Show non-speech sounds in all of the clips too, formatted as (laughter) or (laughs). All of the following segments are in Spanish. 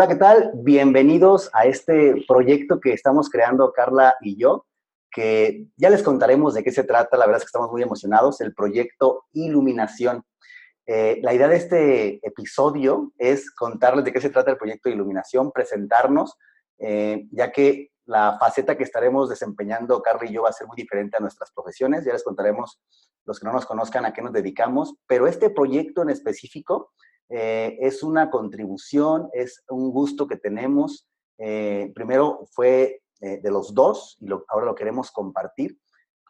Hola, ¿qué tal? Bienvenidos a este proyecto que estamos creando Carla y yo, que ya les contaremos de qué se trata, la verdad es que estamos muy emocionados, el proyecto Iluminación. Eh, la idea de este episodio es contarles de qué se trata el proyecto Iluminación, presentarnos, eh, ya que la faceta que estaremos desempeñando Carla y yo va a ser muy diferente a nuestras profesiones, ya les contaremos los que no nos conozcan a qué nos dedicamos, pero este proyecto en específico eh, es una contribución, es un gusto que tenemos. Eh, primero fue eh, de los dos y ahora lo queremos compartir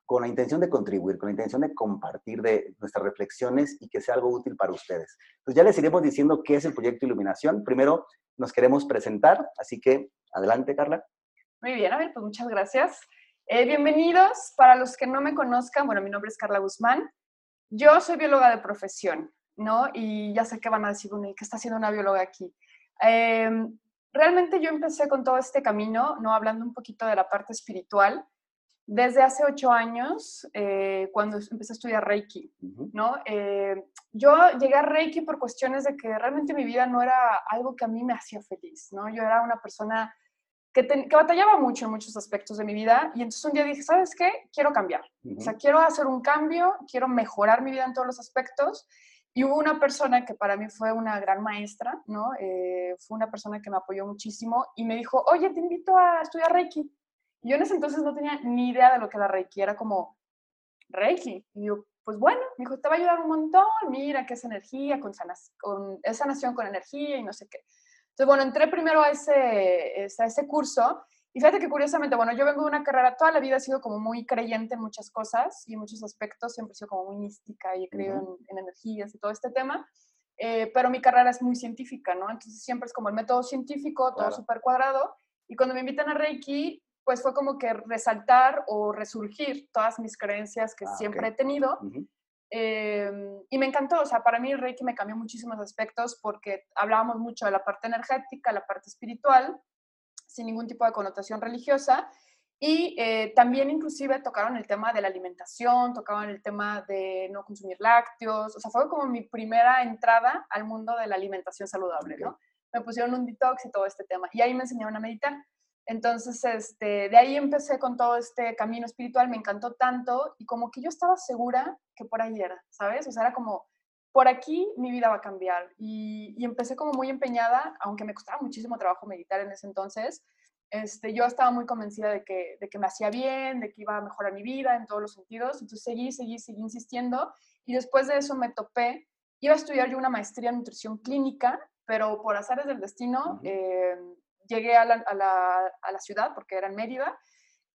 con la intención de contribuir, con la intención de compartir de nuestras reflexiones y que sea algo útil para ustedes. Entonces ya les iremos diciendo qué es el proyecto Iluminación. Primero nos queremos presentar, así que adelante, Carla. Muy bien, a ver, pues muchas gracias. bienvenidos. Para los que no me conozcan, bueno, mi nombre es Carla Guzmán. Yo soy bióloga de profesión. ¿No? Y ya sé que van a decir, bueno, ¿y qué está haciendo una bióloga aquí? Em, realmente yo empecé con todo este camino, ¿no? Hablando un poquito de la parte espiritual, desde hace ocho años, eh, cuando empecé a estudiar Reiki, ¿no? Eh, yo llegué a Reiki por cuestiones de que realmente mi vida no era algo que a mí me hacía feliz, ¿no? Yo era una persona que, que, batallaba mucho en muchos aspectos de mi vida y entonces un día dije, ¿sabes qué? Quiero cambiar. O sea, quiero hacer un cambio, quiero mejorar mi vida en todos los aspectos y hubo una persona que para mí fue una gran maestra, ¿no? Eh, fue una persona que me apoyó muchísimo y me dijo, oye, te invito a estudiar Reiki. Y yo en ese entonces no tenía ni idea de lo que era Reiki, era como Reiki. Y yo, pues bueno, me dijo, te va a ayudar un montón, mira qué es energía, con, sanas, con es sanación con energía y no sé qué. Entonces, bueno, entré primero a ese, a ese curso y fíjate que curiosamente, bueno, yo vengo de una carrera, toda la vida he sido como muy creyente en muchas cosas y en muchos aspectos, siempre he sido como muy mística y he creído en, energías y todo este tema, eh, pero mi carrera es muy científica, ¿no? Entonces siempre es como el método científico, todo súper cuadrado, y cuando me invitan a Reiki, pues fue como que resaltar o resurgir todas mis creencias que ah, siempre he tenido. Em, y me encantó, o sea, para mí el Reiki me cambió muchísimos aspectos porque hablábamos mucho de la parte energética, la parte espiritual, sin ningún tipo de connotación religiosa. Y eh, también inclusive tocaron el tema de la alimentación, tocaban el tema de no consumir lácteos, o sea, fue como mi primera entrada al mundo de la alimentación saludable, ¿no? Me pusieron un detox y todo este tema, y ahí me enseñaron a meditar. Entonces, este, de ahí empecé con todo este camino espiritual, me encantó tanto, y como que yo estaba segura que por ahí era, ¿sabes? O sea, era como, por aquí mi vida va a cambiar. Y, empecé como muy empeñada, aunque me costaba muchísimo trabajo meditar en ese entonces, este, yo estaba muy convencida de que, de que me hacía bien, de que iba a mejorar mi vida en todos los sentidos. Entonces seguí, seguí, seguí insistiendo. Y después de eso me topé, iba a estudiar yo una maestría en nutrición clínica, pero por azares del destino eh, llegué a la, a, la, a la ciudad, porque era en Mérida,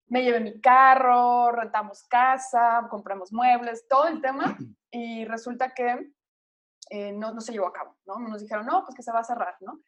me llevé mi carro, rentamos casa, compramos muebles, todo el tema, (clears throat) y resulta que eh, no, no, se llevó a cabo, ¿no? Nos dijeron, no, pues que se va a cerrar, ¿no?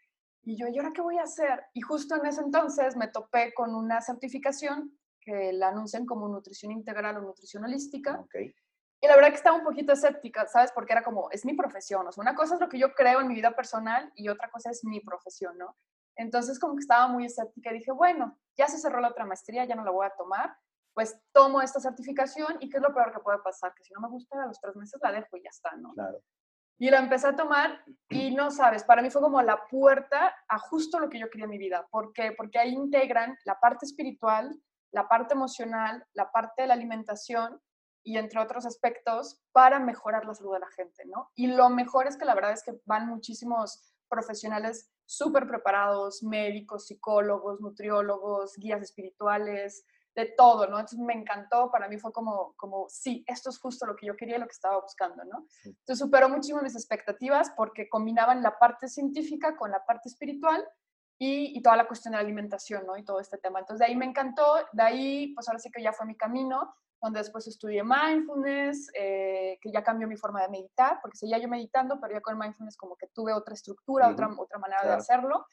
Y yo, ¿y ahora qué voy a hacer? Y justo en ese entonces me topé con una certificación que la anuncian como nutrición integral o nutrición holística. Y la verdad que estaba un poquito escéptica, ¿sabes? Porque era como, es mi profesión, o sea, una cosa es lo que yo creo en mi vida personal y otra cosa es mi profesión, ¿no? Entonces como que estaba muy escéptica y dije, bueno, ya se cerró la otra maestría, ya no la voy a tomar, pues tomo esta certificación y qué es lo peor que puede pasar, que si no me gusta a los tres meses la dejo y ya está, ¿no? Claro. Y la empecé a tomar y no sabes, para mí fue como la puerta a justo lo que yo quería en mi vida. ¿Por qué? Porque ahí integran la parte espiritual, la parte emocional, la parte de la alimentación y entre otros aspectos para mejorar la salud de la gente, ¿no? Y lo mejor es que la verdad es que van muchísimos profesionales súper preparados, médicos, psicólogos, nutriólogos, guías espirituales, de todo, ¿no? Entonces me encantó, para mí fue como, como, sí, esto es justo lo que yo quería, lo que estaba buscando, ¿no? Entonces superó muchísimo mis expectativas porque combinaban la parte científica con la parte espiritual y, y, toda la cuestión de la alimentación, ¿no? Y todo este tema. Entonces de ahí me encantó, de ahí pues ahora sí que ya fue mi camino, donde después estudié mindfulness, eh, que ya cambió mi forma de meditar, porque seguía yo meditando, pero ya con mindfulness como que tuve otra estructura, otra, otra manera de hacerlo.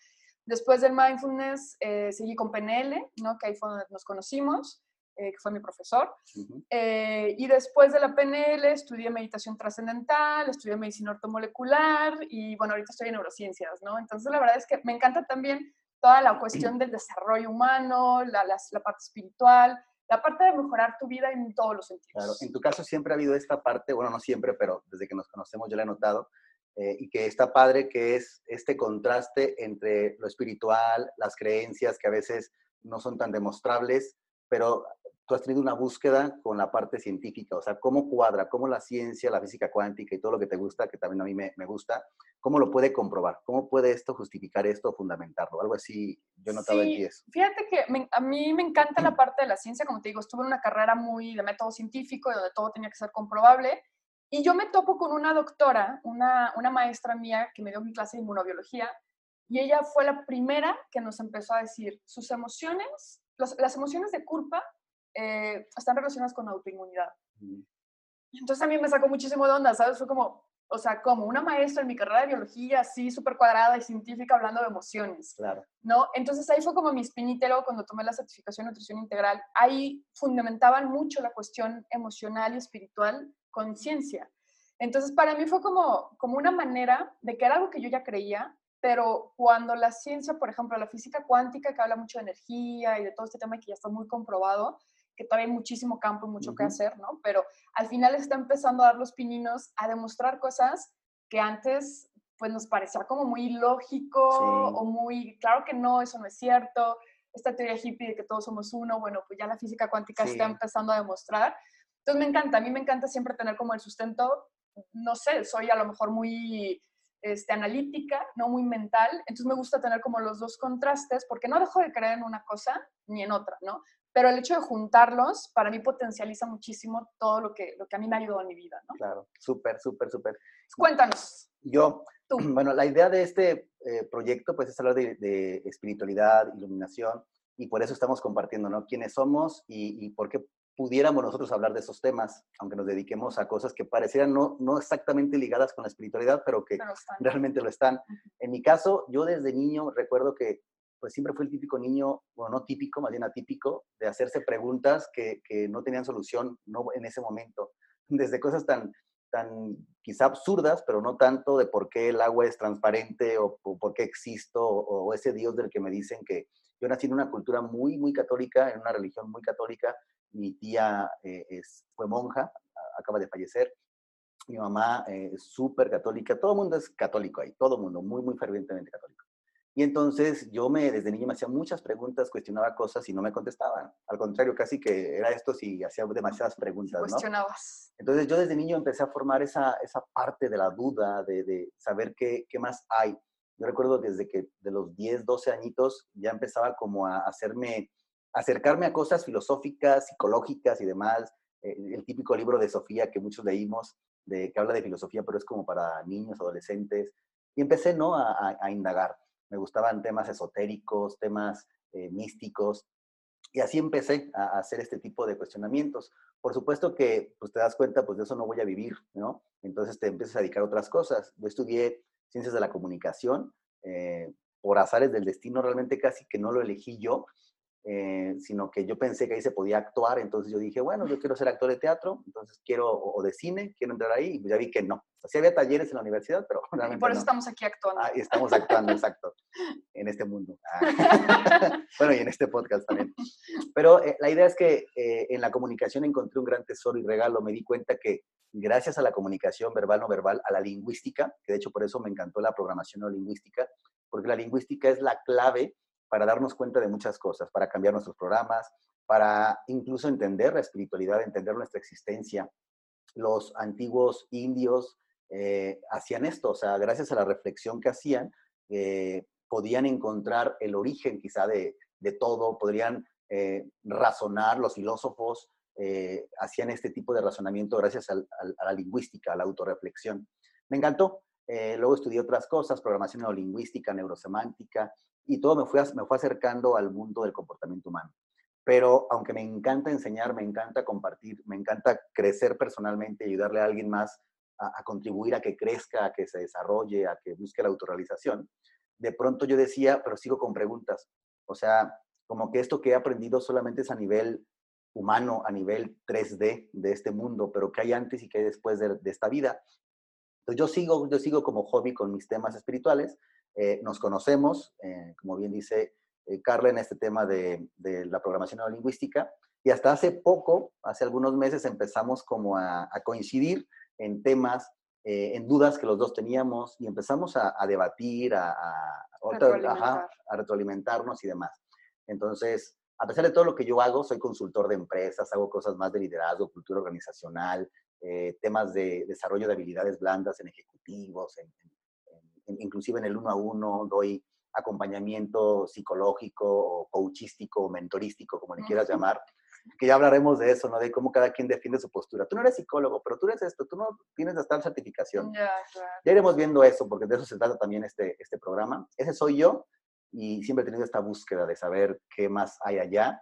Después del mindfulness eh, seguí con PNL, ¿no? que ahí fue donde nos conocimos, eh, que fue mi profesor. Eh, y después de la PNL estudié meditación trascendental, estudié medicina ortomolecular y bueno, ahorita estoy en neurociencias, ¿no? Entonces la verdad es que me encanta también toda la cuestión del desarrollo humano, la, la, la parte espiritual, la parte de mejorar tu vida en todos los sentidos. Claro, en tu caso siempre ha habido esta parte, bueno, no siempre, pero desde que nos conocemos yo la he notado, eh, y que está padre, que es este contraste entre lo espiritual, las creencias que a veces no son tan demostrables, pero tú has tenido una búsqueda con la parte científica, o sea, cómo cuadra, cómo la ciencia, la física cuántica y todo lo que te gusta, que también a mí me, gusta, cómo lo puede comprobar, cómo puede esto justificar esto fundamentarlo, algo así, yo notaba sí, en ti eso. Fíjate que a mí me encanta la (clears throat) parte de la ciencia, como te digo, estuve en una carrera muy de método científico, donde todo tenía que ser comprobable, y yo me topo con una doctora, una, una maestra mía que me dio mi clase de inmunobiología, y ella fue la primera que nos empezó a decir, sus emociones, las emociones de culpa eh, están relacionadas con autoinmunidad. Entonces a mí me sacó muchísimo de onda, ¿sabes? Fue como, o sea, como una maestra en mi carrera de biología, así súper cuadrada y científica, hablando de emociones. Claro. ¿No? Entonces ahí fue como mi espinita, cuando tomé la certificación de nutrición integral, ahí fundamentaban mucho la cuestión emocional y espiritual con ciencia. Entonces para mí fue como, como una manera de que era algo que yo ya creía, pero cuando la ciencia, por ejemplo, la física cuántica, que habla mucho de energía y de todo este tema que ya está muy comprobado, que todavía hay muchísimo campo y mucho que hacer, ¿no? Pero al final está empezando a dar los pininos a demostrar cosas que antes pues nos parecía como muy lógico o muy, claro que no, eso no es cierto, esta teoría hippie de que todos somos uno, bueno, pues ya la física cuántica está empezando a demostrar. Entonces me encanta, a mí me encanta siempre tener como el sustento, no sé, soy a lo mejor muy este, analítica, no muy mental, entonces me gusta tener como los dos contrastes porque no dejo de creer en una cosa ni en otra, ¿no? pero el hecho de juntarlos para mí potencializa muchísimo todo lo que, lo que a mí me ha ayudado en mi vida, ¿no? Claro, súper, súper, súper. Cuéntanos. Yo, (clears throat) bueno, la idea de este eh, proyecto pues es hablar de, espiritualidad, iluminación, y por eso estamos compartiendo, ¿no? Quiénes somos y, por qué pudiéramos nosotros hablar de esos temas, aunque nos dediquemos a cosas que parecieran no, no exactamente ligadas con la espiritualidad, pero que realmente lo están. En mi caso, yo desde niño recuerdo que pues siempre fue el típico niño, bueno, no típico, más bien atípico, de hacerse preguntas que, que no tenían solución no en ese momento. (laughs) Desde cosas tan, tan quizá absurdas, pero no tanto de por qué el agua es transparente o, por qué existo o, ese Dios del que me dicen que yo nací en una cultura muy, muy católica, en una religión muy católica. Mi tía eh, es, fue monja, acaba de fallecer. Mi mamá eh, es súper católica. Todo el mundo es católico ahí, todo el mundo, muy, muy fervientemente católico. Y entonces yo me, desde niño me hacía muchas preguntas, cuestionaba cosas y no me contestaban. Al contrario, casi que era esto si hacía demasiadas preguntas. Cuestionabas. Entonces yo desde niño empecé a formar esa, esa parte de la duda, de, de saber qué, qué, más hay. Yo recuerdo desde que de los 10, 12 añitos ya empezaba como a hacerme, acercarme a cosas filosóficas, psicológicas y demás. Eh, el típico libro de Sofía que muchos leímos, de, que habla de filosofía, pero es como para niños, adolescentes. Y empecé, ¿no?, a, indagar me gustaban temas esotéricos, temas eh, místicos, y así empecé a, hacer este tipo de cuestionamientos. Por supuesto que pues te das cuenta, pues de eso no voy a vivir, ¿no? Entonces te empiezas a dedicar a otras cosas. Yo estudié ciencias de la comunicación, eh, por azares del destino, realmente casi que no lo elegí yo, eh, sino que yo pensé que ahí se podía actuar, entonces yo dije, bueno, yo quiero ser actor de teatro, entonces quiero, o, de cine, quiero entrar ahí, y ya vi que no. O sí había talleres en la universidad, pero realmente Y por eso estamos aquí actuando. Ah, estamos actuando, exacto, en este mundo. Ah. (laughs) bueno, y en este podcast también. Pero eh, la idea es que eh, en la comunicación encontré un gran tesoro y regalo, me di cuenta que gracias a la comunicación verbal no verbal, a la lingüística, que de hecho por eso me encantó la programación no lingüística, porque la lingüística es la clave para darnos cuenta de muchas cosas, para cambiar nuestros programas, para incluso entender la espiritualidad, entender nuestra existencia. Los antiguos indios eh, hacían esto, o sea, gracias a la reflexión que hacían, eh, podían encontrar el origen quizá de, todo, podrían eh, razonar, los filósofos hacían este tipo de razonamiento gracias a la lingüística, a la autorreflexión. Me encantó. luego estudié otras cosas, programación neurolingüística, neurosemántica, y todo me fue, me fue acercando al mundo del comportamiento humano. Pero aunque me encanta enseñar, me encanta compartir, me encanta crecer personalmente, y ayudarle a alguien más a, contribuir a que crezca, a que se desarrolle, a que busque la autorrealización, de pronto yo decía, pero sigo con preguntas. O sea, como que esto que he aprendido solamente es a nivel humano, a nivel 3D de este mundo, pero que hay antes y que hay después de, de esta vida. Entonces yo sigo, yo sigo como hobby con mis temas espirituales, eh, nos conocemos, eh, como bien dice eh, Carla, en este tema de, la programación neurolingüística, y hasta hace poco, hace algunos meses, empezamos como a, coincidir en temas eh, en dudas que los dos teníamos y empezamos a, debatir, a, a, retroalimentarnos y demás. Entonces, a pesar de todo lo que yo hago, soy consultor de empresas, hago cosas más de liderazgo, cultura organizacional, eh, temas de desarrollo de habilidades blandas en ejecutivos, inclusive en el uno a uno doy acompañamiento psicológico o coachístico o mentorístico, como le quieras llamar, que ya hablaremos de eso, ¿no? De cómo cada quien defiende su postura. Tú no eres psicólogo, pero tú eres esto, tú no tienes tal certificación. Ya, ya iremos viendo eso, porque de eso se trata también este, este programa. Ese soy yo y siempre he tenido esta búsqueda de saber qué más hay allá.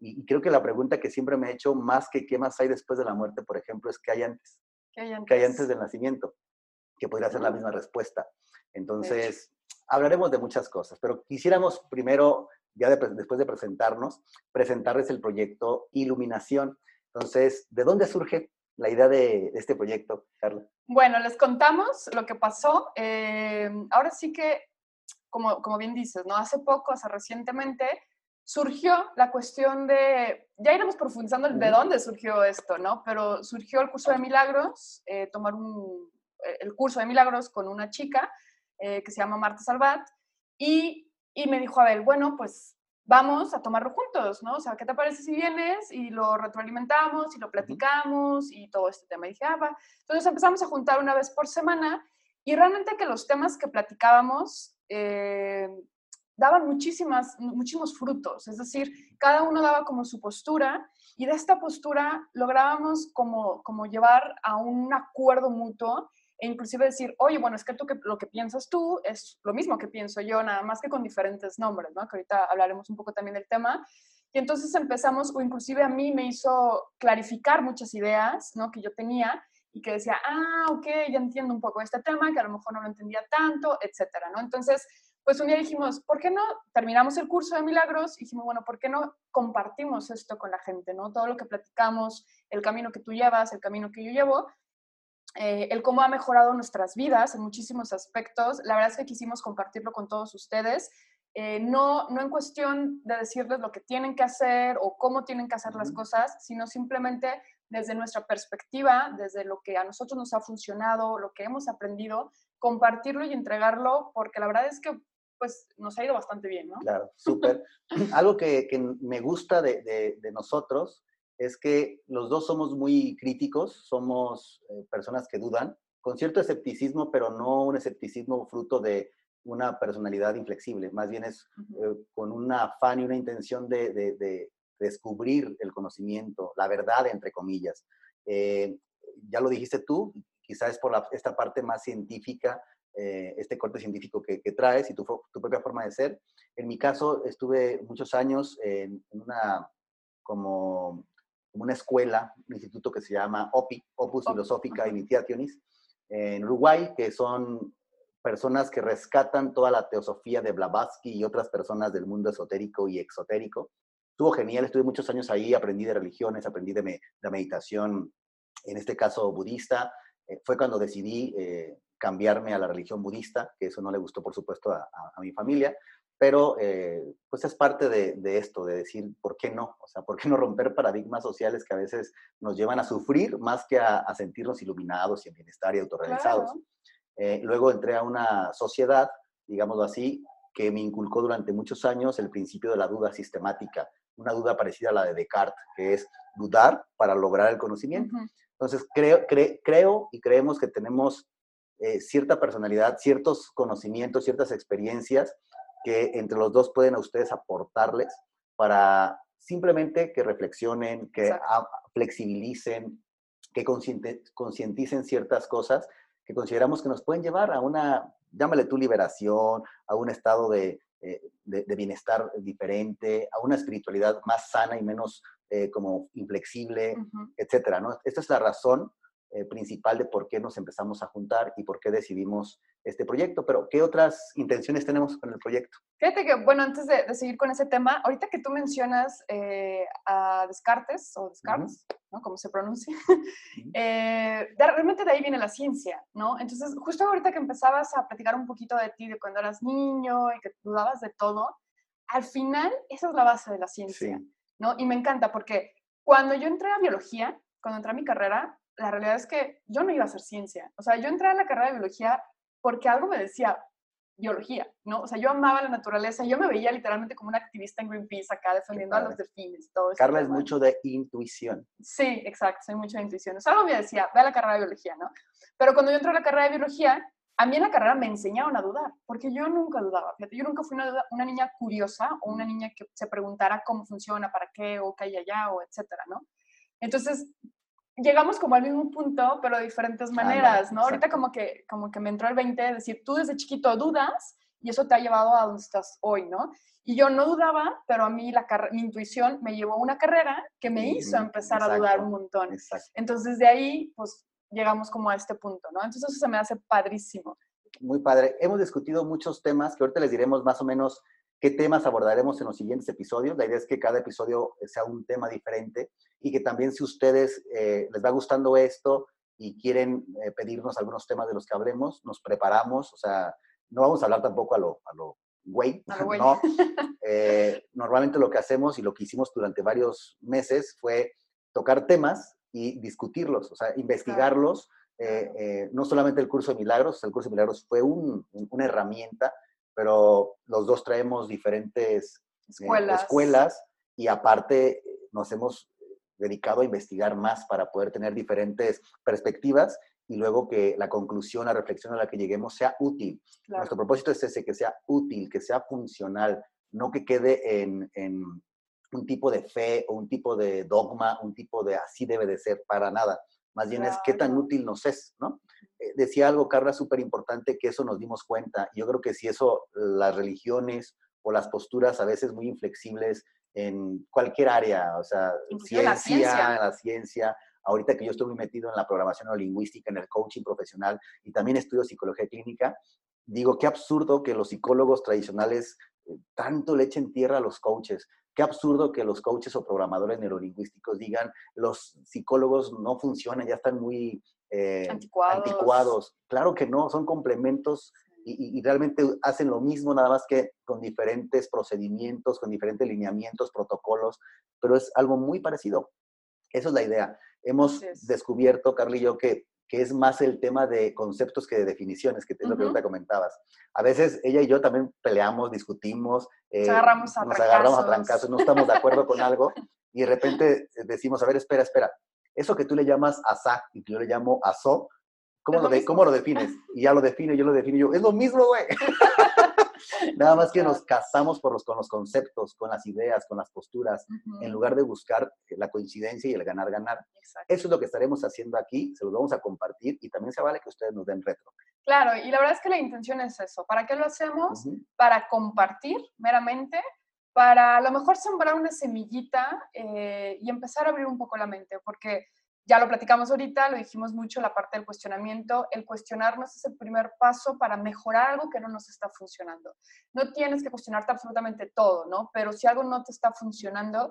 Y, creo que la pregunta que siempre me he hecho, más que qué más hay después de la muerte, por ejemplo, es qué hay antes. ¿Qué hay antes, ¿Qué hay antes del nacimiento? Que podría ser la misma respuesta. Entonces, hablaremos de muchas cosas, pero quisiéramos primero ya después de presentarnos, presentarles el proyecto Iluminación. Entonces, ¿de dónde surge la idea de, este proyecto, Carla? Bueno, les contamos lo que pasó. Eh, ahora sí que, como, como bien dices, ¿no? Hace poco, hace recientemente, surgió la cuestión de, ya iremos profundizando de dónde surgió esto, ¿no? Pero surgió el curso de milagros, eh, tomar un, el curso de milagros con una chica eh, que se llama Marta Salvat, y y me dijo, a ver, bueno, pues vamos a tomarlo juntos, ¿no? O sea, ¿qué te parece si vienes y lo retroalimentamos y lo platicamos y todo este tema? Y dije, ah, va. Entonces empezamos a juntar una vez por semana y realmente que los temas que platicábamos eh, daban muchísimas, muchísimos frutos, es decir, cada uno daba como su postura y de esta postura lográbamos como, como llevar a un acuerdo mutuo e inclusive decir, oye, bueno, es que, tú lo que piensas tú es lo mismo que pienso yo, nada más que con diferentes nombres, ¿no? Que ahorita hablaremos un poco también del tema. Y entonces empezamos, o inclusive a mí me hizo clarificar muchas ideas, ¿no? Que yo tenía y que decía, ah, ok, ya entiendo un poco este tema, que a lo mejor no lo entendía tanto, etcétera, ¿no? Entonces, pues un día dijimos, ¿por qué no terminamos el curso de milagros? Y dijimos, bueno, ¿por qué no compartimos esto con la gente, ¿no? Todo lo que platicamos, el camino que tú llevas, el camino que yo llevo, eh, el cómo ha mejorado nuestras vidas en muchísimos aspectos. La verdad es que quisimos compartirlo con todos ustedes. Eh, no, no en cuestión de decirles lo que tienen que hacer o cómo tienen que hacer las cosas, sino simplemente desde nuestra perspectiva, desde lo que a nosotros nos ha funcionado, lo que hemos aprendido, compartirlo y entregarlo, porque la verdad es que pues nos ha ido bastante bien, ¿no? Claro, súper. (laughs) Algo que, que, me gusta de, de, de nosotros es que los dos somos muy críticos, somos eh, personas que dudan, con cierto escepticismo, pero no un escepticismo fruto de una personalidad inflexible, más bien es eh, con un afán y una intención de, descubrir el conocimiento, la verdad, entre comillas. Eh, ya lo dijiste tú, quizás es por esta parte más científica, este corte científico que, traes y tu, propia forma de ser. En mi caso, estuve muchos años en una como una escuela, un instituto que se llama OPI, Opus Filosófica Initiationis, en Uruguay, que son personas que rescatan toda la teosofía de Blavatsky y otras personas del mundo esotérico y exotérico. Estuvo genial, estuve muchos años ahí, aprendí de religiones, aprendí de, de meditación, en este caso budista. Eh, fue cuando decidí eh, cambiarme a la religión budista, que eso no le gustó, por supuesto, a, a mi familia, pero eh, pues es parte de, esto, de decir, ¿por qué no? O sea, ¿por qué no romper paradigmas sociales que a veces nos llevan a sufrir más que a, sentirnos iluminados y en bienestar y autorrealizados? Eh, luego entré a una sociedad, digámoslo así, que me inculcó durante muchos años el principio de la duda sistemática, una duda parecida a la de Descartes, que es dudar para lograr el conocimiento. Entonces, creo, creo y creemos que tenemos eh, cierta personalidad, ciertos conocimientos, ciertas experiencias que entre los dos pueden a ustedes aportarles para simplemente que reflexionen, que flexibilicen, que concienticen ciertas cosas que consideramos que nos pueden llevar a una, llámale tu liberación, a un estado de, eh, bienestar diferente, a una espiritualidad más sana y menos eh, como inflexible, etcétera, ¿no? Esta es la razón eh, principal de por qué nos empezamos a juntar y por qué decidimos este proyecto. Pero, ¿qué otras intenciones tenemos con el proyecto? Fíjate que, bueno, antes de, seguir con ese tema, ahorita que tú mencionas eh, a Descartes, o Descartes, ¿no? Como se pronuncia, (laughs) eh, realmente de ahí viene la ciencia, ¿no? Entonces, justo ahorita que empezabas a platicar un poquito de ti, de cuando eras niño y que dudabas de todo, al final esa es la base de la ciencia, ¿no? Y me encanta porque cuando yo entré a biología, cuando entré a mi carrera, la realidad es que yo no iba a hacer ciencia. O sea, yo entré a la carrera de biología porque algo me decía, biología, ¿no? O sea, yo amaba la naturaleza, yo me veía literalmente como una activista en Greenpeace acá defendiendo a los delfines y todo eso. Carla es mucho de intuición. Sí, exacto, soy mucho de intuición. O sea, algo me decía, ve a la carrera de biología, ¿no? Pero cuando yo entré a la carrera de biología, a mí en la carrera me enseñaron a dudar, porque yo nunca dudaba. Fíjate, yo nunca fui una, una niña curiosa o una niña que se preguntara cómo funciona, para qué, o qué hay allá, o etcétera, ¿no? Entonces, llegamos como al mismo punto, pero de diferentes maneras, ¿no? Ahorita como que, como que me entró el 20 de decir, tú desde chiquito dudas y eso te ha llevado a donde estás hoy, ¿no? Y yo no dudaba, pero a mí la mi intuición me llevó a una carrera que me hizo empezar a dudar un montón. Entonces de ahí, pues llegamos como a este punto, ¿no? Entonces eso se me hace padrísimo. Muy padre. Hemos discutido muchos temas que ahorita les diremos más o menos qué temas abordaremos en los siguientes episodios. La idea es que cada episodio sea un tema diferente y que también si ustedes eh, les va gustando esto y quieren eh, pedirnos algunos temas de los que hablemos, nos preparamos, o sea, no vamos a hablar tampoco a lo, a lo güey, (laughs) ¿no? Eh, normalmente lo que hacemos y lo que hicimos durante varios meses fue tocar temas y discutirlos, o sea, investigarlos. no solamente el curso de milagros, el curso de milagros fue una herramienta, pero los dos traemos diferentes escuelas y aparte nos hemos dedicado a investigar más para poder tener diferentes perspectivas y luego que la conclusión, la reflexión a la que lleguemos sea útil. Nuestro propósito es ese, que sea útil, que sea funcional, no que quede en, un tipo de fe o un tipo de dogma, un tipo de así debe de ser, para nada. Más bien es qué tan útil nos es, ¿no? Eh, decía algo, Carla, súper importante, que eso nos dimos cuenta. Yo creo que si eso, las religiones o las posturas a veces muy inflexibles en cualquier área, o sea, ciencia, la ciencia, la ciencia. Ahorita que yo estoy muy metido en la programación o lingüística, en el coaching profesional y también estudio psicología clínica, digo, qué absurdo que los psicólogos tradicionales eh, tanto le echen tierra a los coaches. Qué absurdo que los coaches o programadores neurolingüísticos digan, los psicólogos no funcionan, ya están muy eh, anticuados. anticuados. Claro que no, son complementos y, realmente hacen lo mismo, nada más que con diferentes procedimientos, con diferentes lineamientos, protocolos, pero es algo muy parecido. Eso es la idea. Hemos descubierto, Carly y yo, que, que es más el tema de conceptos que de definiciones, que es lo que te comentabas. A veces ella y yo también peleamos, discutimos, eh, agarramos a nos agarramos a trancazos, no estamos de acuerdo con algo y de repente decimos, a ver, espera, espera, eso que tú le llamas asá y que yo le llamo aso, ¿Cómo lo, de, ¿Cómo lo defines? Y ya lo define, yo lo defino yo. Es lo mismo, güey. (laughs) Nada más que nos casamos por los, con los conceptos, con las ideas, con las posturas, en lugar de buscar la coincidencia y el ganar-ganar. Eso es lo que estaremos haciendo aquí, se los vamos a compartir y también se vale que ustedes nos den retro. Claro, y la verdad es que la intención es eso. ¿Para qué lo hacemos? Para compartir meramente, para a lo mejor sembrar una semillita eh, y empezar a abrir un poco la mente, porque ya lo platicamos ahorita, lo dijimos mucho, la parte del cuestionamiento. El cuestionarnos es el primer paso para mejorar algo que no nos está funcionando. No tienes que cuestionarte absolutamente todo, ¿no? Pero si algo no te está funcionando,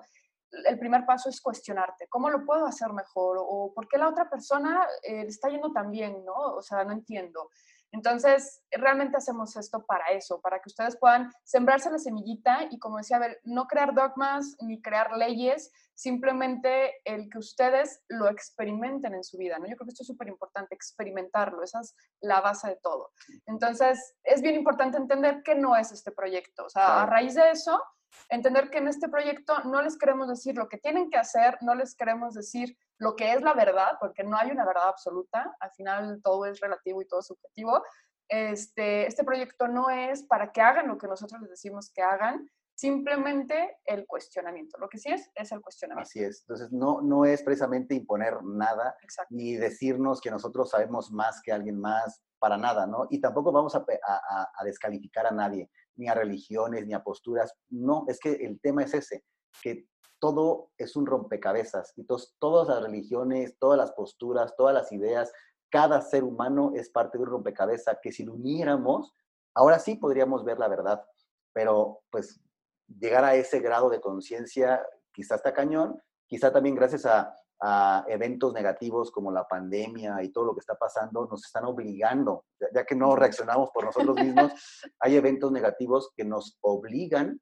el primer paso es cuestionarte. ¿Cómo lo puedo hacer mejor? ¿O por qué la otra persona eh, está yendo tan bien, ¿no? O sea, no entiendo. Entonces, realmente hacemos esto para eso, para que ustedes puedan sembrarse la semillita y, como decía, no crear dogmas ni crear leyes, simplemente el que ustedes lo experimenten en su vida, ¿no? Yo creo que esto es súper importante, experimentarlo, esa es la base de todo. Entonces, es bien importante entender qué no es este proyecto. O sea, a raíz de eso, entender que en este proyecto no les queremos decir lo que tienen que hacer, no les queremos decir lo que es la verdad, porque no hay una verdad absoluta, al final todo es relativo y todo es subjetivo. Este, este proyecto no es para que hagan lo que nosotros les decimos que hagan, simplemente el cuestionamiento. Lo que sí es, es el cuestionamiento. Así es. Entonces, no, no es precisamente imponer nada, ni decirnos que nosotros sabemos más que alguien más, para nada, ¿no? Y tampoco vamos a, a, a descalificar a nadie, ni a religiones, ni a posturas. No, es que el tema es ese, que todo es un rompecabezas. Entonces, todas las religiones, todas las posturas, todas las ideas, cada ser humano es parte de un rompecabezas que si lo uniéramos, ahora sí podríamos ver la verdad. Pero pues llegar a ese grado de conciencia quizás está cañón, quizá también gracias a, a, eventos negativos como la pandemia y todo lo que está pasando, nos están obligando, ya que no reaccionamos por nosotros mismos, hay eventos negativos que nos obligan,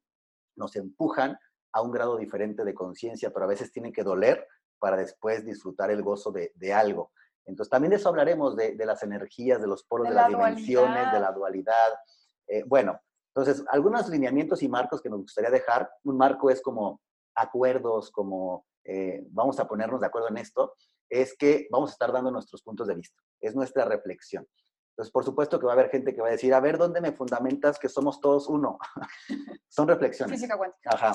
nos empujan a un grado diferente de conciencia, pero a veces tienen que doler para después disfrutar el gozo de, algo. Entonces, también de eso hablaremos, de, las energías, de los polos, de, las dimensiones, de la dualidad. Eh, bueno, entonces, algunos lineamientos y marcos que nos gustaría dejar. Un marco es como acuerdos, como eh, vamos a ponernos de acuerdo en esto, es que vamos a estar dando nuestros puntos de vista. Es nuestra reflexión. Entonces, por supuesto que va a haber gente que va a decir, a ver, ¿dónde me fundamentas que somos todos uno? (laughs) Son reflexiones. Física cuántica. Ajá.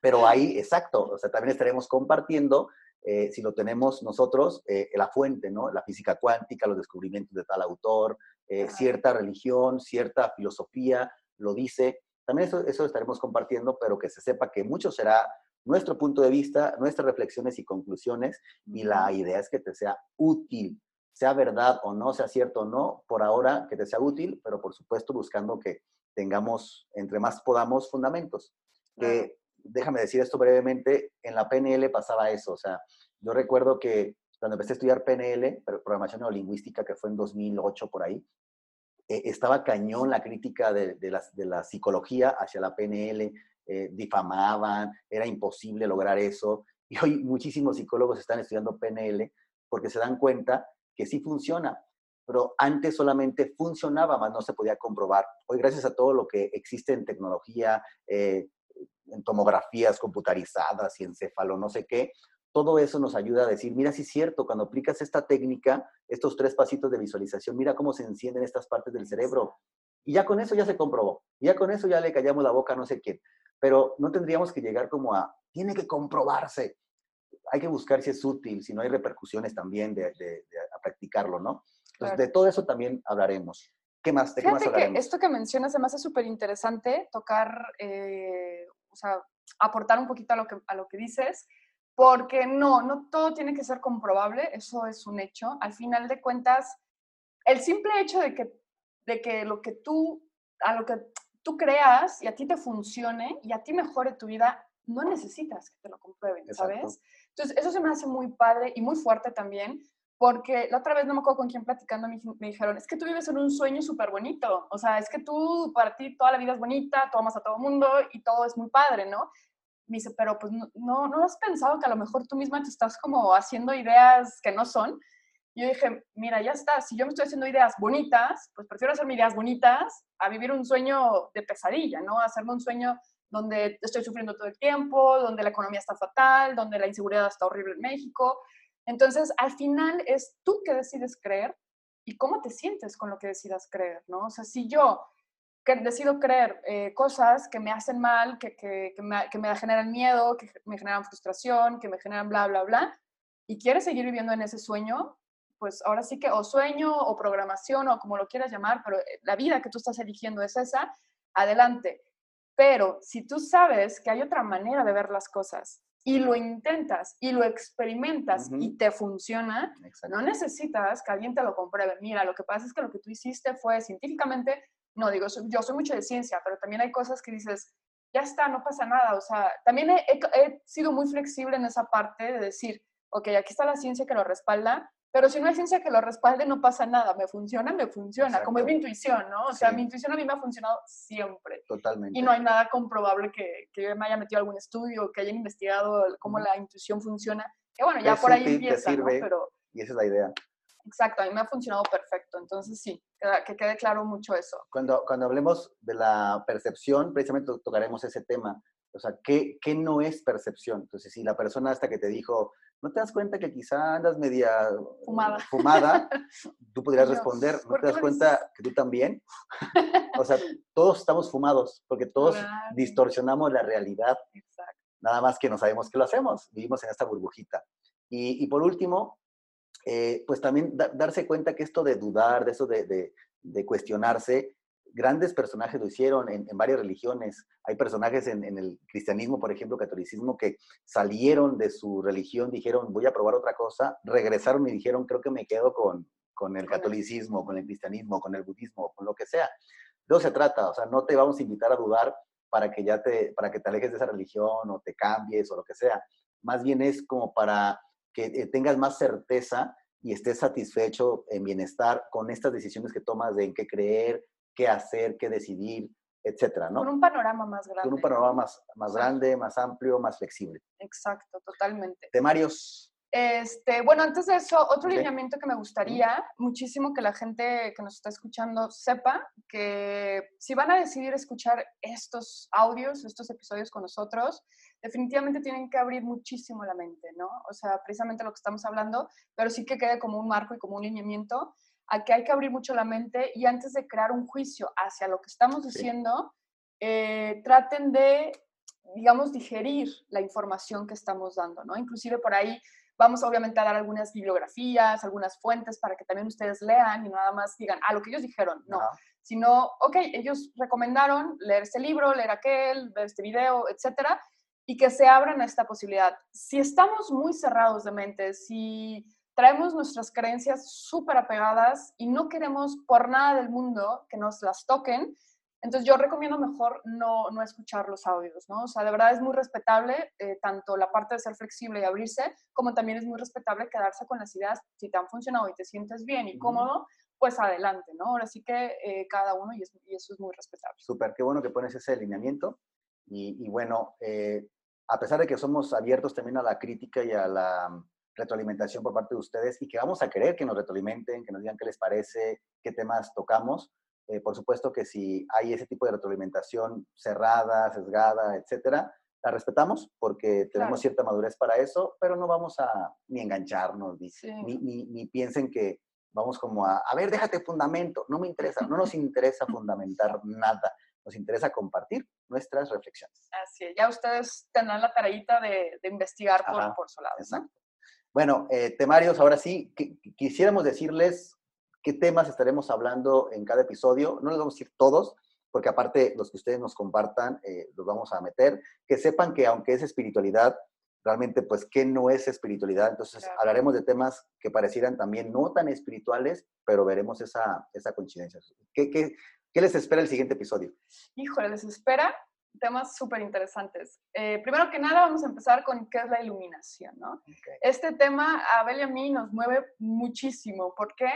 Pero ahí, exacto, o sea, también estaremos compartiendo, eh, si lo tenemos nosotros, eh, la fuente, ¿no? La física cuántica, los descubrimientos de tal autor, cierta religión, cierta filosofía, lo dice. También eso, eso estaremos compartiendo, pero que se sepa que mucho será nuestro punto de vista, nuestras reflexiones y conclusiones, y la idea es que te sea útil, sea verdad o no, sea cierto o no, por ahora que te sea útil, pero por supuesto buscando que tengamos, entre más podamos, fundamentos. Que, déjame decir esto brevemente, en la PNL pasaba eso, o sea, yo recuerdo que cuando empecé a estudiar PNL, programación neurolingüística, que fue en 2008 por ahí, eh, estaba cañón la crítica de, la, psicología hacia la PNL, eh, difamaban, era imposible lograr eso. (laughs) Y hoy muchísimos psicólogos están estudiando PNL porque se dan cuenta que sí funciona, pero antes solamente funcionaba, más no se podía comprobar. Hoy, gracias a todo lo que existe en tecnología, eh, en tomografías computarizadas y encéfalo, no sé qué, todo eso nos ayuda a decir, mira, sí es cierto, cuando aplicas esta técnica, estos tres pasitos de visualización, mira cómo se encienden estas partes del cerebro. Y ya con eso ya se comprobó. Y ya con eso ya le callamos la boca a no sé quién. Pero no tendríamos que llegar como a, tiene que comprobarse. Hay que buscar si es útil, si no hay repercusiones también de, practicarlo, ¿no? Entonces, de todo eso también hablaremos. ¿Qué más? ¿De qué más hablaremos? Que esto que mencionas además es súper interesante, tocar, eh, o sea, aportar un poquito a lo que, a lo que dices porque no, no todo tiene que ser comprobable, eso es un hecho. Al final de cuentas, el simple hecho de que, de que lo que tú, a lo que tú creas y a ti te funcione y a ti mejore tu vida, no necesitas que te lo comprueben, ¿sabes? Entonces, eso se me hace muy padre y muy fuerte también, porque la otra vez no me acuerdo con quién platicando me, me dijeron, es que tú vives en un sueño súper bonito, o sea, es que tú, para ti toda la vida es bonita, tú amas a todo el mundo y todo es muy padre, ¿no? me dice, pero pues no, no, has pensado que a lo mejor tú misma te estás como haciendo ideas que no son. Yo dije, mira, ya está, si yo me estoy haciendo ideas bonitas, pues prefiero hacerme ideas bonitas a vivir un sueño de pesadilla, ¿no? Hacerme un sueño donde estoy sufriendo todo el tiempo, donde la economía está fatal, donde la inseguridad está horrible en México. Entonces, al final es tú que decides creer y cómo te sientes con lo que decidas creer, ¿no? O sea, si yo decido creer eh, cosas que me hacen mal, que, que, que, me, que, me, generan miedo, que me generan frustración, que me generan bla, bla, bla, y quieres seguir viviendo en ese sueño, pues ahora sí que o sueño o programación o como lo quieras llamar, pero eh, la vida que tú estás eligiendo es esa, adelante. Pero si tú sabes que hay otra manera de ver las cosas y lo intentas y lo experimentas y te funciona, no necesitas que alguien te lo compruebe. Mira, lo que pasa es que lo que tú hiciste fue científicamente no digo, yo soy mucho de ciencia, pero también hay cosas que dices, ya está, no pasa nada. O sea, también he, sido muy flexible en esa parte de decir, ok, aquí está la ciencia que lo respalda, pero si no hay ciencia que lo respalde, no pasa nada. Me funciona, me funciona, como es mi intuición, ¿no? O sea, mi intuición a mí me ha funcionado siempre. Totalmente. Y no hay nada comprobable que, que me haya metido algún estudio, que hayan investigado cómo la intuición funciona. Que bueno, ya por ahí empieza, ¿no? Pero, y esa es la idea. Exacto, a mí me ha funcionado perfecto. Entonces, sí, que quede claro mucho eso. Cuando, cuando hablemos de la percepción, precisamente tocaremos ese tema. O sea, ¿qué, ¿qué, no es percepción? Entonces, si la persona hasta que te dijo, ¿no te das cuenta que quizá andas media fumada? fumada (laughs) tú podrías responder, ¿no te das cuenta que tú también? (laughs) o sea, todos estamos fumados porque todos distorsionamos la realidad. Exacto. Nada más que no sabemos que lo hacemos, vivimos en esta burbujita. Y, y por último, eh, pues también darse cuenta que esto de dudar, de eso de, cuestionarse, grandes personajes lo hicieron en, varias religiones. Hay personajes en, el cristianismo, por ejemplo, catolicismo, que salieron de su religión, dijeron, voy a probar otra cosa, regresaron y dijeron, creo que me quedo con, con el catolicismo, con el cristianismo, con el budismo, con lo que sea. Eso se trata, o sea, no te vamos a invitar a dudar para que ya te, para que te alejes de esa religión o te cambies o lo que sea. Más bien es como para que eh, tengas más certeza y estés satisfecho en bienestar con estas decisiones que tomas de en qué creer, qué hacer, qué decidir, etcétera, ¿no? Con un panorama más grande. Con un panorama más, más grande, más amplio, más flexible. Exacto, totalmente. Temarios. Este, bueno, antes de eso, otro lineamiento que me gustaría muchísimo que la gente que nos está escuchando sepa que si van a decidir escuchar estos audios, estos episodios con nosotros, definitivamente tienen que abrir muchísimo la mente, ¿no? O sea, precisamente lo que estamos hablando, pero sí que quede como un marco y como un lineamiento a que hay que abrir mucho la mente y antes de crear un juicio hacia lo que estamos diciendo, eh, traten de, digamos, digerir la información que estamos dando, ¿no? Inclusive por ahí vamos obviamente a dar algunas bibliografías, algunas fuentes para que también ustedes lean y nada más digan, ah, lo que ellos dijeron, no, sino, ok, ellos recomendaron leer este libro, leer aquel, ver este video, etcétera, y que se abran a esta posibilidad. Si estamos muy cerrados de mente, si traemos nuestras creencias súper apegadas y no queremos por nada del mundo que nos las toquen, entonces yo recomiendo mejor no, no escuchar los audios, ¿no? O sea, de verdad es muy respetable eh, tanto la parte de ser flexible y abrirse, como también es muy respetable quedarse con las ideas, si te han funcionado y te sientes bien y cómodo, pues adelante, ¿no? Ahora sí que eh, cada uno y, eso es muy respetable. Súper, qué bueno que pones ese alineamiento. Y, bueno, eh, a pesar de que somos abiertos también a la crítica y a la retroalimentación por parte de ustedes y que vamos a querer que nos retroalimenten, que nos digan qué les parece, qué temas tocamos, eh, por supuesto que si hay ese tipo de retroalimentación cerrada, sesgada, etcétera, la respetamos porque tenemos cierta madurez para eso, pero no vamos a ni engancharnos, ni, ni, piensen que vamos como a, a ver, déjate fundamento, no me interesa, no nos interesa fundamentar (laughs) nada, nos interesa compartir nuestras reflexiones. Así es, ya ustedes tendrán la tareita de, de investigar por, por, su lado. Exacto. Bueno, eh, temarios, ahora sí, quisiéramos decirles qué temas estaremos hablando en cada episodio. No les vamos a decir todos, porque aparte los que ustedes nos compartan eh, los vamos a meter. Que sepan que aunque es espiritualidad, realmente pues qué no es espiritualidad. Entonces hablaremos de temas que parecieran también no tan espirituales, pero veremos esa, esa coincidencia. ¿Qué, qué, qué les espera el siguiente episodio? Híjole, les espera temas súper interesantes. Eh, primero que nada, vamos a empezar con qué es la iluminación, ¿no? Este tema a Abel y a mí nos mueve muchísimo. ¿Por qué?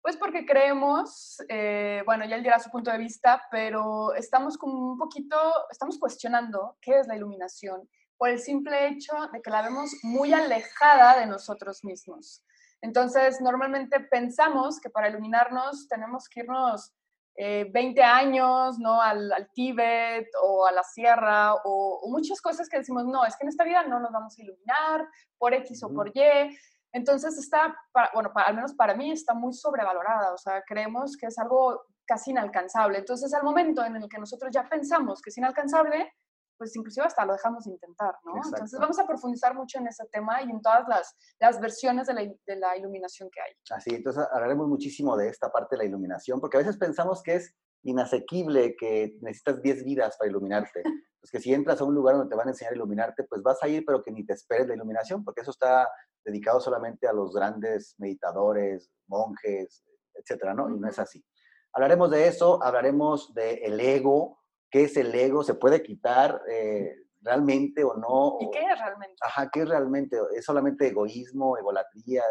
Pues porque creemos, eh, bueno, ya él dirá su punto de vista, pero estamos como un poquito, estamos cuestionando qué es la iluminación por el simple hecho de que la vemos muy alejada de nosotros mismos. Entonces, normalmente pensamos que para iluminarnos tenemos que irnos 20 eh, años, ¿no? Al, al, Tíbet o a la sierra o, o, muchas cosas que decimos, no, es que en esta vida no nos vamos a iluminar por X o por Y. Entonces está, bueno, al menos para mí está muy sobrevalorada, o sea, creemos que es algo casi inalcanzable. Entonces al momento en el que nosotros ya pensamos que es inalcanzable, pues inclusive hasta lo dejamos de intentar, ¿no? Entonces vamos a profundizar mucho en ese tema y en todas las, las versiones de la, de la, iluminación que hay. Así, entonces hablaremos muchísimo de esta parte de la iluminación, porque a veces pensamos que es inasequible, que necesitas 10 vidas para iluminarte. (laughs) Pues que si entras a un lugar donde te van a enseñar a iluminarte, pues vas a ir, pero que ni te esperes la iluminación, porque eso está dedicado solamente a los grandes meditadores, monjes, etcétera, ¿no? Y no es así. Hablaremos de eso, hablaremos del ego, qué es el ego, se puede quitar eh, realmente o no. ¿Y qué es realmente? Ajá, ¿qué es realmente? ¿Es solamente egoísmo, egolatría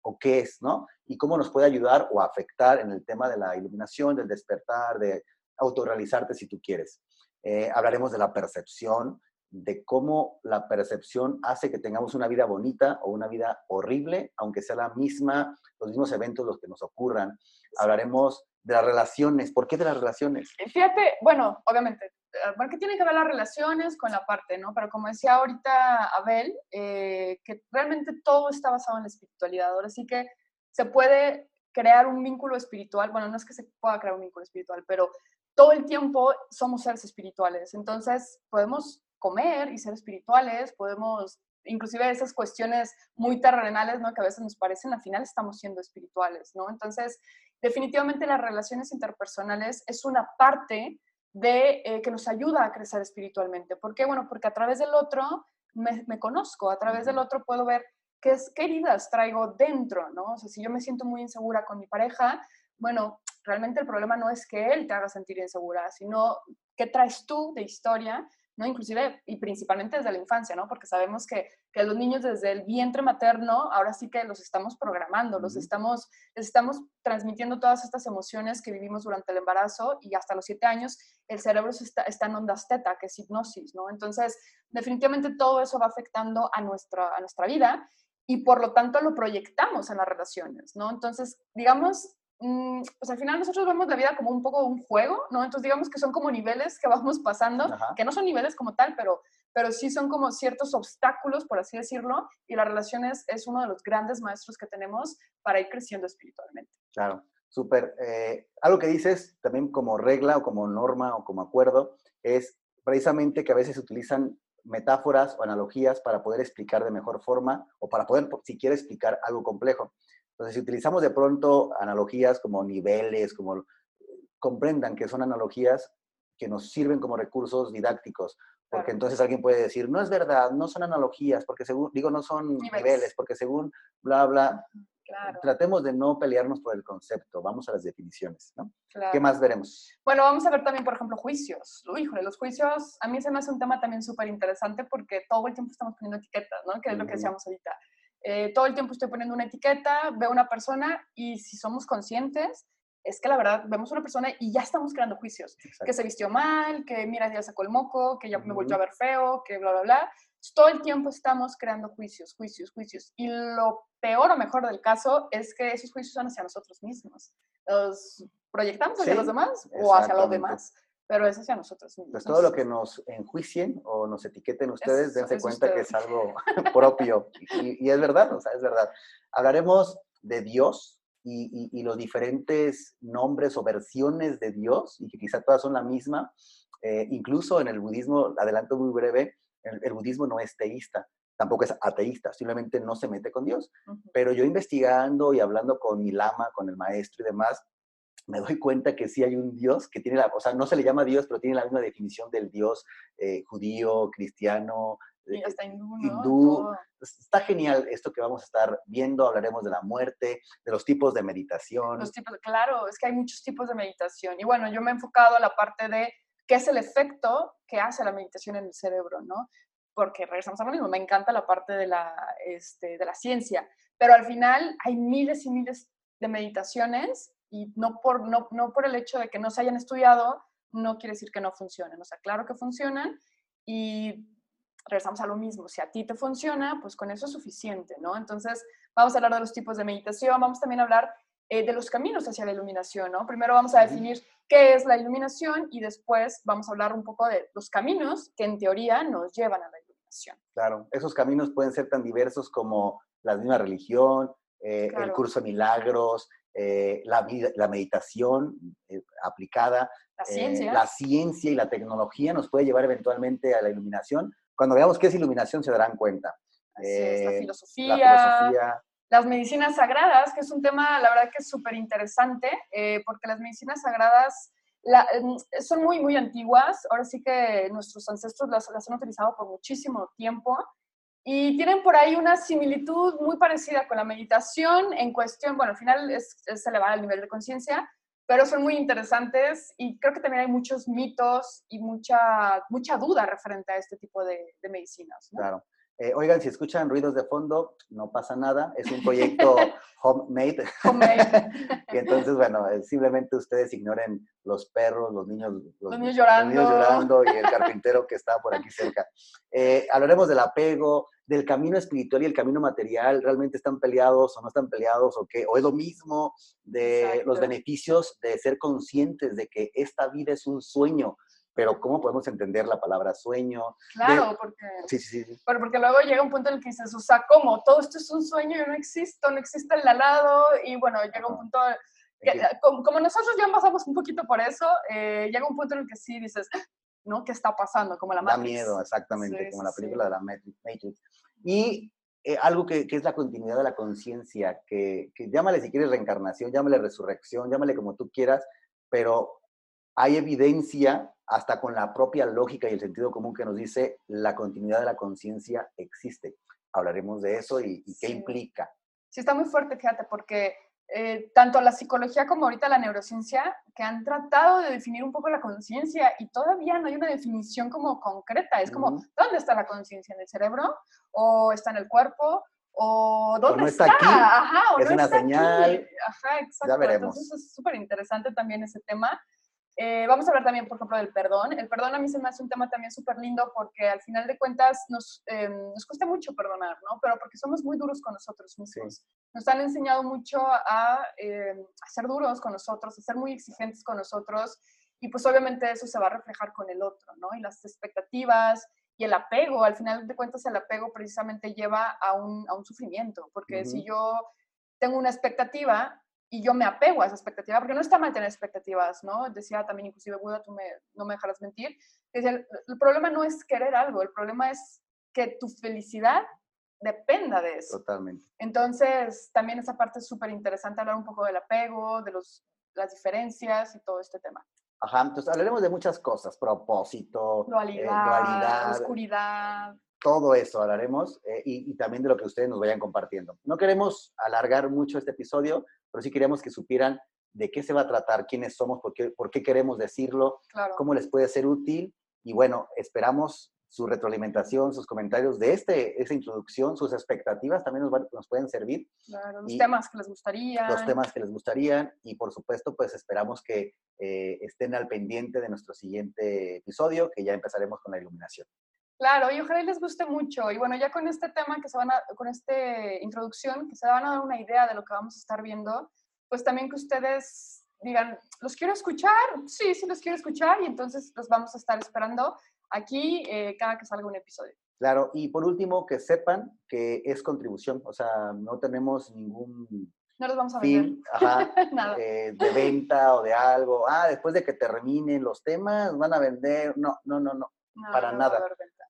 o qué es, no? Y cómo nos puede ayudar o afectar en el tema de la iluminación, del despertar, de autorrealizarte si tú quieres. Eh, hablaremos de la percepción, de cómo la percepción hace que tengamos una vida bonita o una vida horrible, aunque sea la misma, los mismos eventos los que nos ocurran. Hablaremos de las relaciones. ¿Por qué de las relaciones? Fíjate, bueno, obviamente, porque tiene que ver las relaciones con la parte, ¿no? Pero como decía ahorita Abel, eh, que realmente todo está basado en la espiritualidad. Ahora sí que se puede crear un vínculo espiritual, bueno, no es que se pueda crear un vínculo espiritual, pero todo el tiempo somos seres espirituales. Entonces, podemos comer y ser espirituales, podemos, inclusive esas cuestiones muy terrenales, ¿no? Que a veces nos parecen, al final estamos siendo espirituales, ¿no? Entonces, definitivamente las relaciones interpersonales es una parte de eh, que nos ayuda a crecer espiritualmente. ¿Por qué? Bueno, porque a través del otro me, me conozco, a través del otro puedo ver qué, es, qué heridas traigo dentro, ¿no? O sea, si yo me siento muy insegura con mi pareja, bueno, realmente el problema no es que él te haga sentir insegura, sino qué traes tú de historia ¿no? Inclusive y principalmente desde la infancia, ¿no? Porque sabemos que, que, los niños desde el vientre materno, ahora sí que los estamos programando, los estamos, les estamos transmitiendo todas estas emociones que vivimos durante el embarazo y hasta los siete años el cerebro está, está en ondas teta, que es hipnosis, ¿no? Entonces, definitivamente todo eso va afectando a nuestra, a nuestra vida y por lo tanto lo proyectamos en las relaciones, ¿no? Entonces, digamos, pues al final nosotros vemos la vida como un poco un juego, ¿no? Entonces digamos que son como niveles que vamos pasando, que no son niveles como tal, pero, pero sí son como ciertos obstáculos, por así decirlo, y las relaciones es uno de los grandes maestros que tenemos para ir creciendo espiritualmente. Claro, súper. Eh, algo que dices también como regla o como norma o como acuerdo es precisamente que a veces se utilizan metáforas o analogías para poder explicar de mejor forma o para poder siquiera explicar algo complejo. Entonces, si utilizamos de pronto analogías como niveles, como comprendan que son analogías que nos sirven como recursos didácticos, porque entonces alguien puede decir, no es verdad, no son analogías, porque según, digo, no son niveles, porque según bla, bla, Tratemos de no pelearnos por el concepto, vamos a las definiciones, ¿no? ¿Qué más veremos? Bueno, vamos a ver también, por ejemplo, juicios. híjole, los juicios, a mí se me hace un tema también súper interesante porque todo el tiempo estamos poniendo etiquetas, ¿no? Que es lo que decíamos ahorita. Eh, todo el tiempo estoy poniendo una etiqueta, veo una persona y si somos conscientes, es que la verdad vemos una persona y ya estamos creando juicios. Que se vistió mal, que mira, ya sacó el moco, que ya me volvió a ver feo, que bla, bla, bla. Todo el tiempo estamos creando juicios, juicios, juicios. Y lo peor o mejor del caso es que esos juicios son hacia nosotros mismos. Los proyectamos hacia los demás o hacia los demás, pero es hacia nosotros mismos. Pues todo lo que nos enjuicien o nos etiqueten ustedes, dense cuenta que es algo (laughs) propio. Y, es verdad, o sea, es verdad. Hablaremos de Dios, y, los diferentes nombres o versiones de Dios, y que quizá todas son la misma. Eh, incluso en el budismo, adelanto muy breve, el, budismo no es teísta, tampoco es ateísta, simplemente no se mete con Dios. Pero yo investigando y hablando con mi lama, con el maestro y demás, me doy cuenta que sí hay un Dios que tiene la, o sea, no se le llama Dios, pero tiene la misma definición del Dios eh, judío, cristiano, y hasta hindú, Está genial esto que vamos a estar viendo. Hablaremos de la muerte, de los tipos de meditación. Los tipos, claro, es que hay muchos tipos de meditación. Y bueno, yo me he enfocado a la parte de qué es el efecto que hace la meditación en el cerebro, ¿no? Porque regresamos a lo mismo, me encanta la parte de la, este, de la ciencia, pero al final hay miles y miles de meditaciones y no por, no, no por el hecho de que no se hayan estudiado, no quiere decir que no funcionen. O sea, claro que funcionan y regresamos a lo mismo, si a ti te funciona, pues con eso es suficiente, ¿no? Entonces, vamos a hablar de los tipos de meditación, vamos también a hablar eh, de los caminos hacia la iluminación, ¿no? Primero vamos a definir qué es la iluminación y después vamos a hablar un poco de los caminos que en teoría nos llevan a la iluminación. Claro, esos caminos pueden ser tan diversos como la misma religión, eh, el curso de milagros, eh, la, la, meditación aplicada, la ciencia. la ciencia y la tecnología nos puede llevar eventualmente a la iluminación, cuando veamos qué es iluminación se darán cuenta. Es, la, eh, filosofía, Las medicinas sagradas, que es un tema, la verdad que es súper interesante, eh, porque las medicinas sagradas son muy, muy antiguas. Ahora sí que nuestros ancestros las, las, han utilizado por muchísimo tiempo y tienen por ahí una similitud muy parecida con la meditación en cuestión, bueno, al final es, es elevar el nivel de conciencia, pero son muy interesantes y creo que también hay muchos mitos y mucha, mucha duda referente a este tipo de, de medicinas. Claro. Eh, oigan, si escuchan ruidos de fondo, no pasa nada, es un proyecto (laughs) homemade. Homemade. (laughs) y entonces, bueno, eh, simplemente ustedes ignoren los perros, los niños, los, niños llorando. Los niños llorando y el carpintero que está por aquí cerca. Eh, hablaremos del apego, del camino espiritual y el camino material, ¿realmente están peleados o no están peleados o qué? ¿O es lo mismo de los beneficios de ser conscientes de que esta vida es un sueño? Pero ¿cómo podemos entender la palabra sueño? Claro, porque, sí, sí, sí. Porque luego llega un punto en el que dices, o sea, ¿cómo? Todo esto es un sueño, yo no existo, no existe el lado, y bueno, llega un punto, como, nosotros ya pasamos un poquito por eso, eh, llega un punto en el que sí dices, ¿no? ¿Qué está pasando? Como la Matrix. Da miedo, exactamente, como la película de la Matrix. Y eh, algo que, que, es la continuidad de la conciencia, que, que llámale si quieres reencarnación, llámale resurrección, llámale como tú quieras, pero hay evidencia hasta con la propia lógica y el sentido común que nos dice la continuidad de la conciencia existe. Hablaremos de eso y, qué implica. Sí, está muy fuerte, fíjate, porque eh, tanto la psicología como ahorita la neurociencia, que han tratado de definir un poco la conciencia y todavía no hay una definición como concreta. Es como, ¿dónde está la conciencia? ¿En el cerebro? ¿O está en el cuerpo? ¿O dónde no está? Aquí, Ajá, es una señal. Ajá, exacto. Ya veremos. Entonces es súper interesante también ese tema. Eh, vamos a hablar también, por ejemplo, del perdón. El perdón a mí se me hace un tema también súper lindo porque al final de cuentas nos, eh, nos cuesta mucho perdonar, ¿no? Pero porque somos muy duros con nosotros mismos. Nos han enseñado mucho a, eh, a, ser duros con nosotros, a ser muy exigentes con nosotros y pues obviamente eso se va a reflejar con el otro, ¿no? Y las expectativas y el apego, al final de cuentas el apego precisamente lleva a un, a un sufrimiento, porque si yo tengo una expectativa y yo me apego a esa expectativa, porque no está mal tener expectativas, ¿no? Decía también inclusive Buda, tú me, no me dejarás mentir, decía, el, el, problema no es querer algo, el problema es que tu felicidad dependa de eso. Totalmente. Entonces, también esa parte es súper interesante, hablar un poco del apego, de los, las diferencias y todo este tema. Ajá, entonces hablaremos de muchas cosas, propósito, dualidad, eh, dualidad oscuridad. Todo eso hablaremos eh, y, y, también de lo que ustedes nos vayan compartiendo. No queremos alargar mucho este episodio, pero sí queremos que supieran de qué se va a tratar, quiénes somos, por qué, por qué queremos decirlo, claro. cómo les puede ser útil. Y bueno, esperamos su retroalimentación, sus comentarios de este, esa introducción, sus expectativas también nos, van, nos pueden servir. Claro, los y temas que les gustarían. Los temas que les gustarían y por supuesto pues esperamos que eh, estén al pendiente de nuestro siguiente episodio, que ya empezaremos con la iluminación. Claro, y ojalá les guste mucho. Y bueno, ya con este tema que se van a, con esta introducción, que se van a dar una idea de lo que vamos a estar viendo, pues también que ustedes digan, ¿los quiero escuchar? Sí, sí, los quiero escuchar y entonces los vamos a estar esperando aquí eh, cada que salga un episodio. Claro, y por último, que sepan que es contribución, o sea, no tenemos ningún no los vamos a fin ajá, (laughs) eh, de venta o de algo. Ah, después de que terminen los temas, van a vender. No, no, no, no, no para no nada.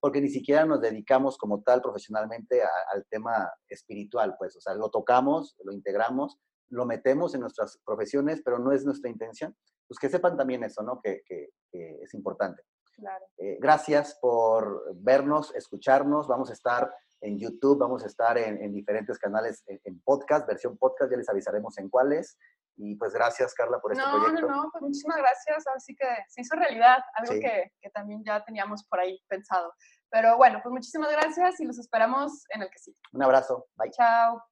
Porque ni siquiera nos dedicamos como tal profesionalmente a, al tema espiritual, pues, o sea, lo tocamos, lo integramos, lo metemos en nuestras profesiones, pero no es nuestra intención. Pues que sepan también eso, ¿no? Que, que, que es importante. Claro. Eh, gracias por vernos, escucharnos. Vamos a estar en YouTube, vamos a estar en, en diferentes canales en, en, podcast, versión podcast, ya les avisaremos en cuáles. Y pues gracias, Carla, por este no, proyecto. No, no, pues muchísimas gracias. Así que se hizo realidad, algo Sí. que, que también ya teníamos por ahí pensado. Pero bueno, pues muchísimas gracias y los esperamos en el que sí. Un abrazo. Bye. Chao.